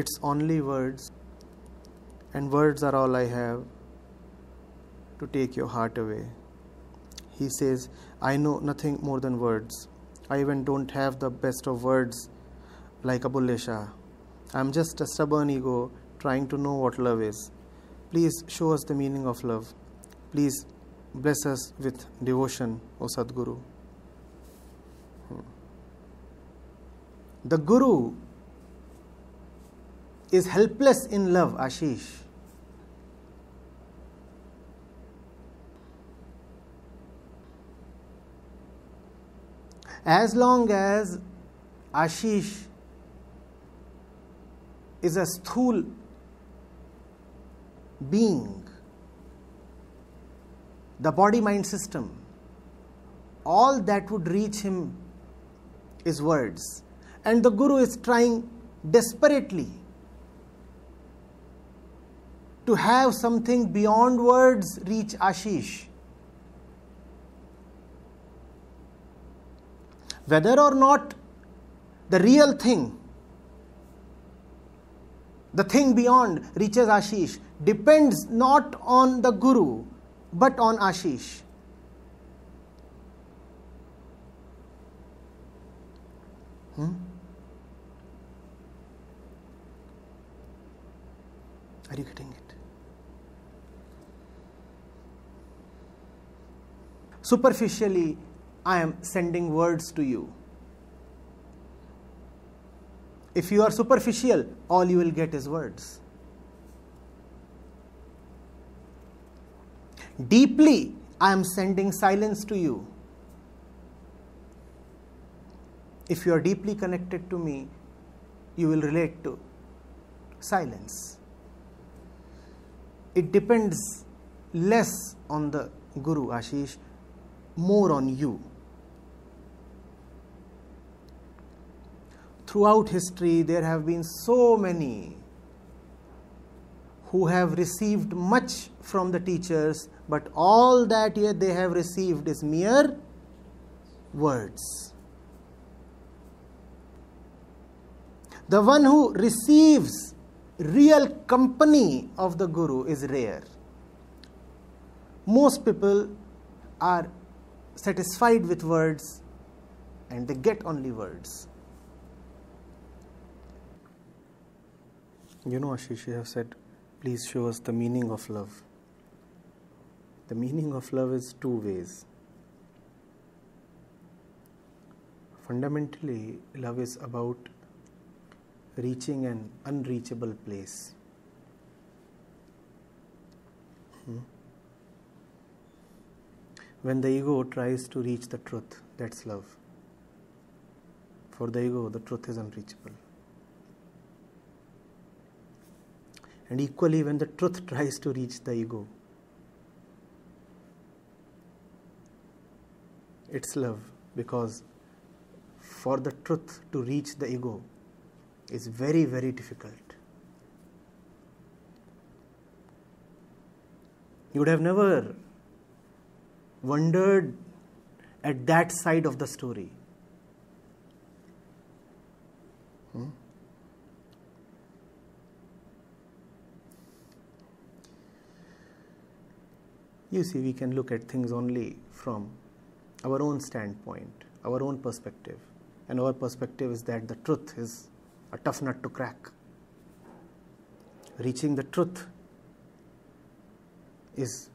It's only words, and words are all I have to take your heart away. He says, I know nothing more than words. I even don't have the best of words like Bulleh Shah. I'm just a stubborn ego trying to know what love is. Please show us the meaning of love. Please bless us with devotion, O Sadguru. Hmm. The Guru is helpless in love, Ashish. As long as Ashish is a sthul being, the body mind system, all that would reach him is words. And the Guru is trying desperately to have something beyond words reach Ashish. Whether or not the real thing, the thing beyond reaches Ashish, depends not on the Guru but on Ashish. Hmm? Are you getting it? Superficially, I am sending words to you. If you are superficial, all you will get is words. Deeply, I am sending silence to you. If you are deeply connected to me, you will relate to silence. It depends less on the Guru Ashish, more on you. Throughout history, there have been so many who have received much from the teachers, but all that yet they have received is mere words. The one who receives real company of the Guru is rare. Most people are satisfied with words and they get only words. You know, Ashish, you have said please show us the meaning of love. The meaning of love is two ways. Fundamentally, love is about reaching an unreachable place. Hmm? When the ego tries to reach the truth, that's love. For the ego, the truth is unreachable. And equally, when the truth tries to reach the ego, it's love because for the truth to reach the ego is very, very difficult. You would have never wondered at that side of the story. Hmm? You see, we can look at things only from our own standpoint, our own perspective. And our perspective is that the truth is a tough nut to crack. Reaching the truth is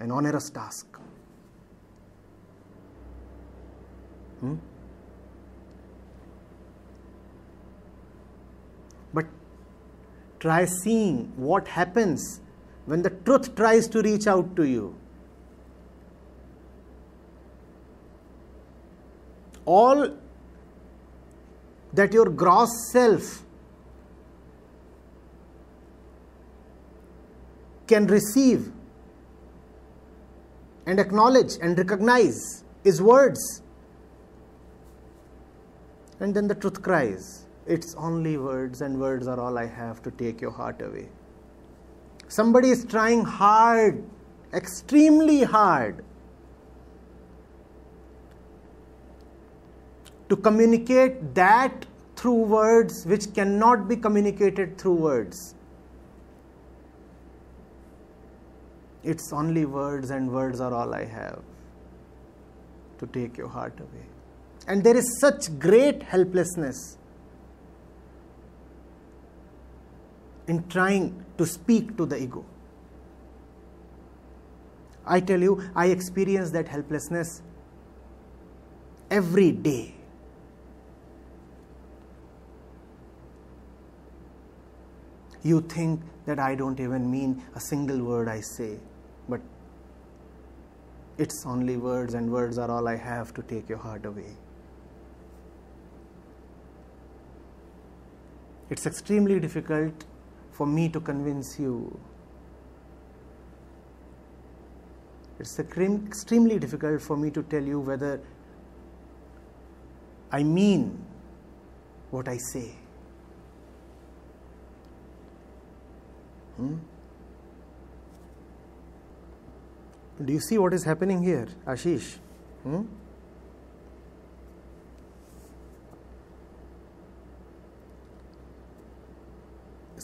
an onerous task. Hmm? But try seeing what happens when the truth tries to reach out to you. All that your gross self can receive and acknowledge and recognize is words. And then the truth cries, It's only words, and words are all I have to take your heart away. Somebody is trying hard, extremely hard, to communicate that through words which cannot be communicated through words. It's only words, and words are all I have to take your heart away. And there is such great helplessness in trying to speak to the ego. I tell you, I experience that helplessness every day. You think that I don't even mean a single word I say, but it's only words, and words are all I have to take your heart away. It's extremely difficult for me to convince you. It's extremely difficult for me to tell you whether I mean what I say. Hmm? Do you see what is happening here, Ashish? Hmm?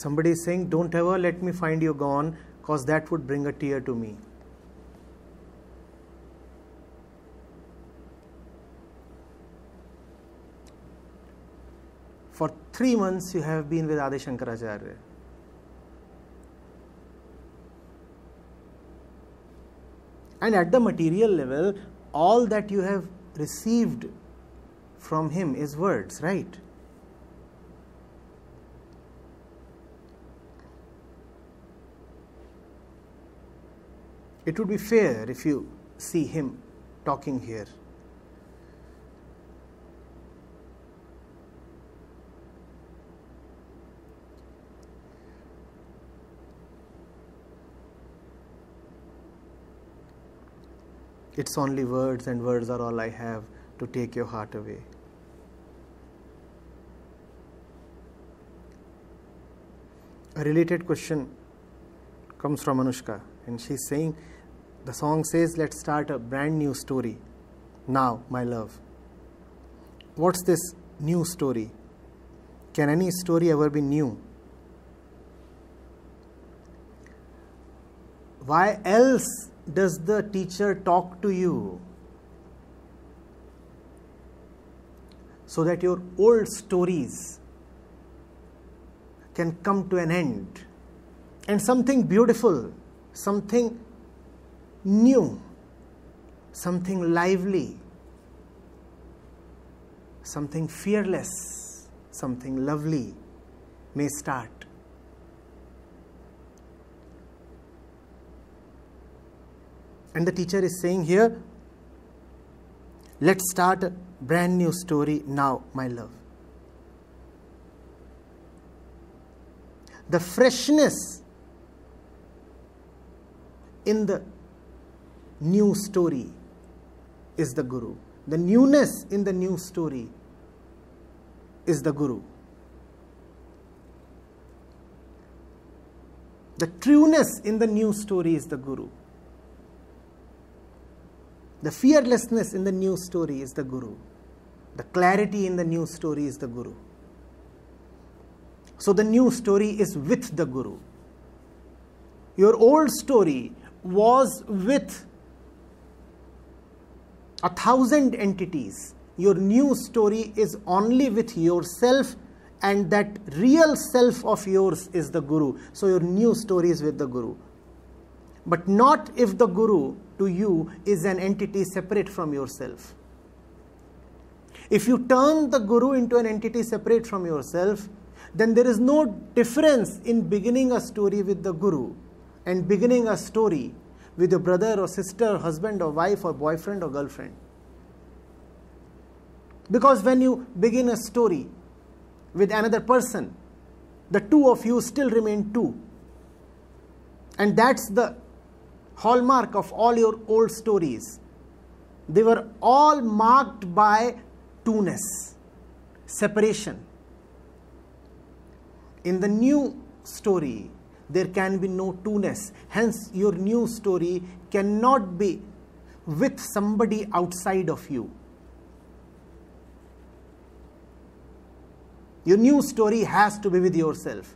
Somebody is saying, Don't ever let me find you gone, because that would bring a tear to me. For three months, you have been with Adi Shankaracharya. And at the material level, all that you have received from him is words, right? It would be fair if you see him talking here. It's only words, and words are all I have to take your heart away. A related question comes from Anushka, and she's saying, The song says, Let's start a brand new story. Now, my love. What's this new story? Can any story ever be new? Why else does the teacher talk to you so that your old stories can come to an end and something beautiful, something new, something lively, something fearless, something lovely may start. And the teacher is saying here, let's start a brand new story now, my love. The freshness in the new story is the Guru. The newness in the new story is the Guru. The trueness in the new story is the Guru. The fearlessness in the new story is the Guru. The clarity in the new story is the Guru. So the new story is with the Guru. Your old story was with a thousand entities. Your new story is only with yourself, and that real self of yours is the Guru. So your new story is with the Guru. But not if the Guru to you is an entity separate from yourself. If you turn the Guru into an entity separate from yourself, then there is no difference in beginning a story with the Guru and beginning a story with your brother or sister, husband or wife or boyfriend or girlfriend. Because when you begin a story with another person, the two of you still remain two. And that's the hallmark of all your old stories. They were all marked by two-ness, separation. In the new story, there can be no two-ness. Hence, your new story cannot be with somebody outside of you. Your new story has to be with yourself.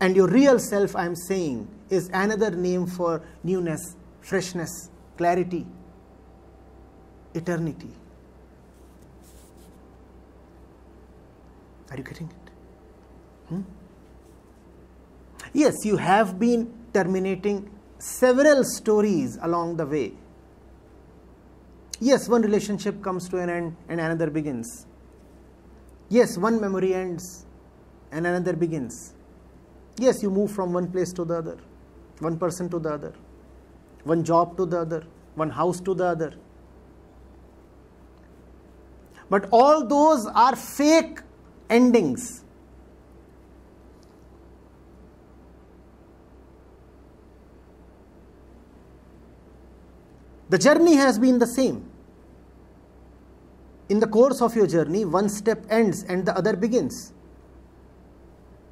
And your real self, I am saying, is another name for newness, freshness, clarity, eternity. Are you getting it? Hmm? Yes, you have been terminating several stories along the way. Yes, one relationship comes to an end and another begins. Yes, one memory ends and another begins. Yes, you move from one place to the other, one person to the other, one job to the other, one house to the other. But all those are fake endings. The journey has been the same. In the course of your journey, one step ends and the other begins.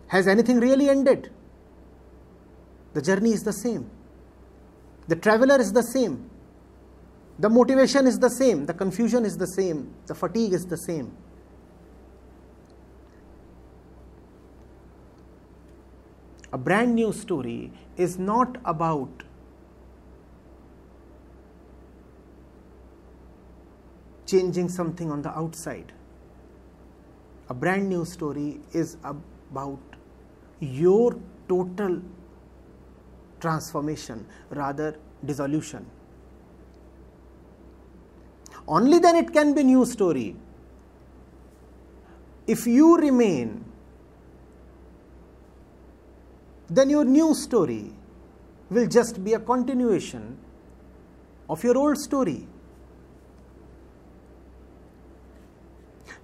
Has anything really ended? The journey is the same. The traveler is the same. The motivation is the same. The confusion is the same. The fatigue is the same. A brand new story is not about changing something on the outside. A brand new story is about your total transformation, rather dissolution. Only then it can be new story. If you remain, then your new story will just be a continuation of your old story.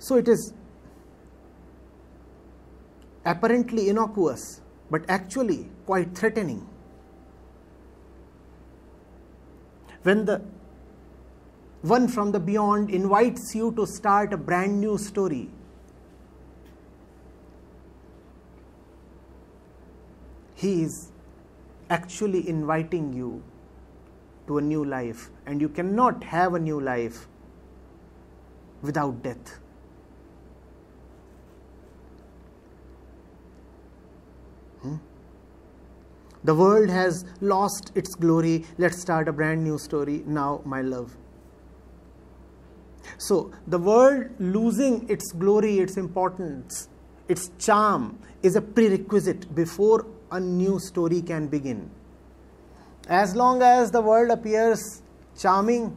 So it is apparently innocuous, but actually quite threatening. When the one from the beyond invites you to start a brand new story, he is actually inviting you to a new life, and you cannot have a new life without death. The world has lost its glory. Let's start a brand new story now, my love. So, the world losing its glory, its importance, its charm is a prerequisite before a new story can begin. As long as the world appears charming,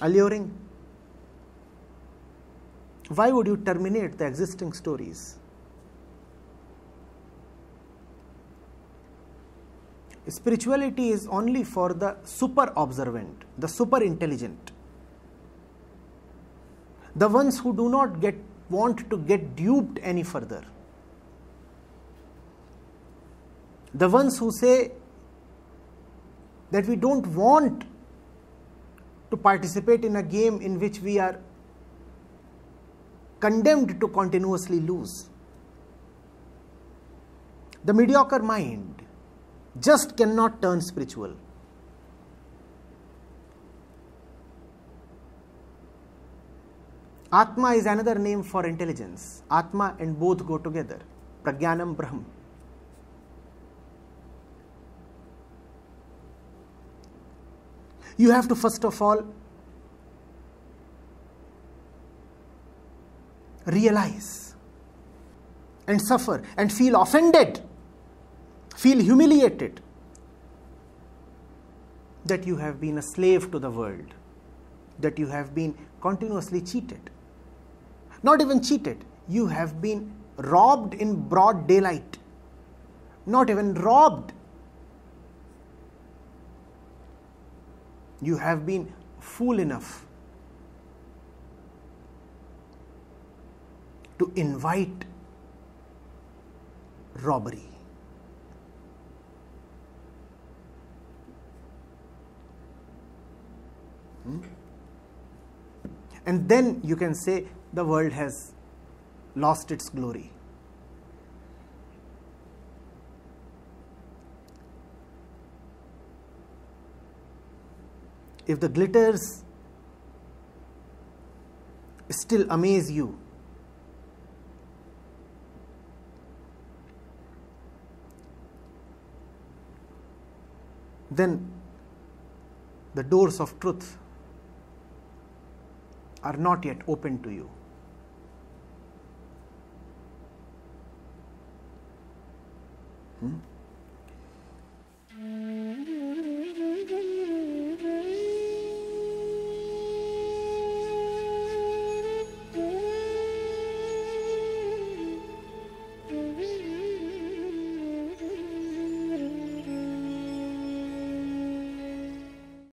alluring, why would you terminate the existing stories? Spirituality is only for the super observant, the super intelligent, the ones who do not get want to get duped any further, the ones who say that we don't want to participate in a game in which we are condemned to continuously lose. The mediocre mind just cannot turn spiritual. Atma is another name for intelligence. Atma and both go together. Pragyanam Brahm. You have to first of all realize and suffer and feel offended, feel humiliated that you have been a slave to the world, that you have been continuously cheated. Not even cheated, you have been robbed in broad daylight. Not even robbed. You have been fool enough to invite robbery. Hmm? And then you can say the world has lost its glory. if the glitters still amaze you, then the doors of truth are not yet open to you. Hmm?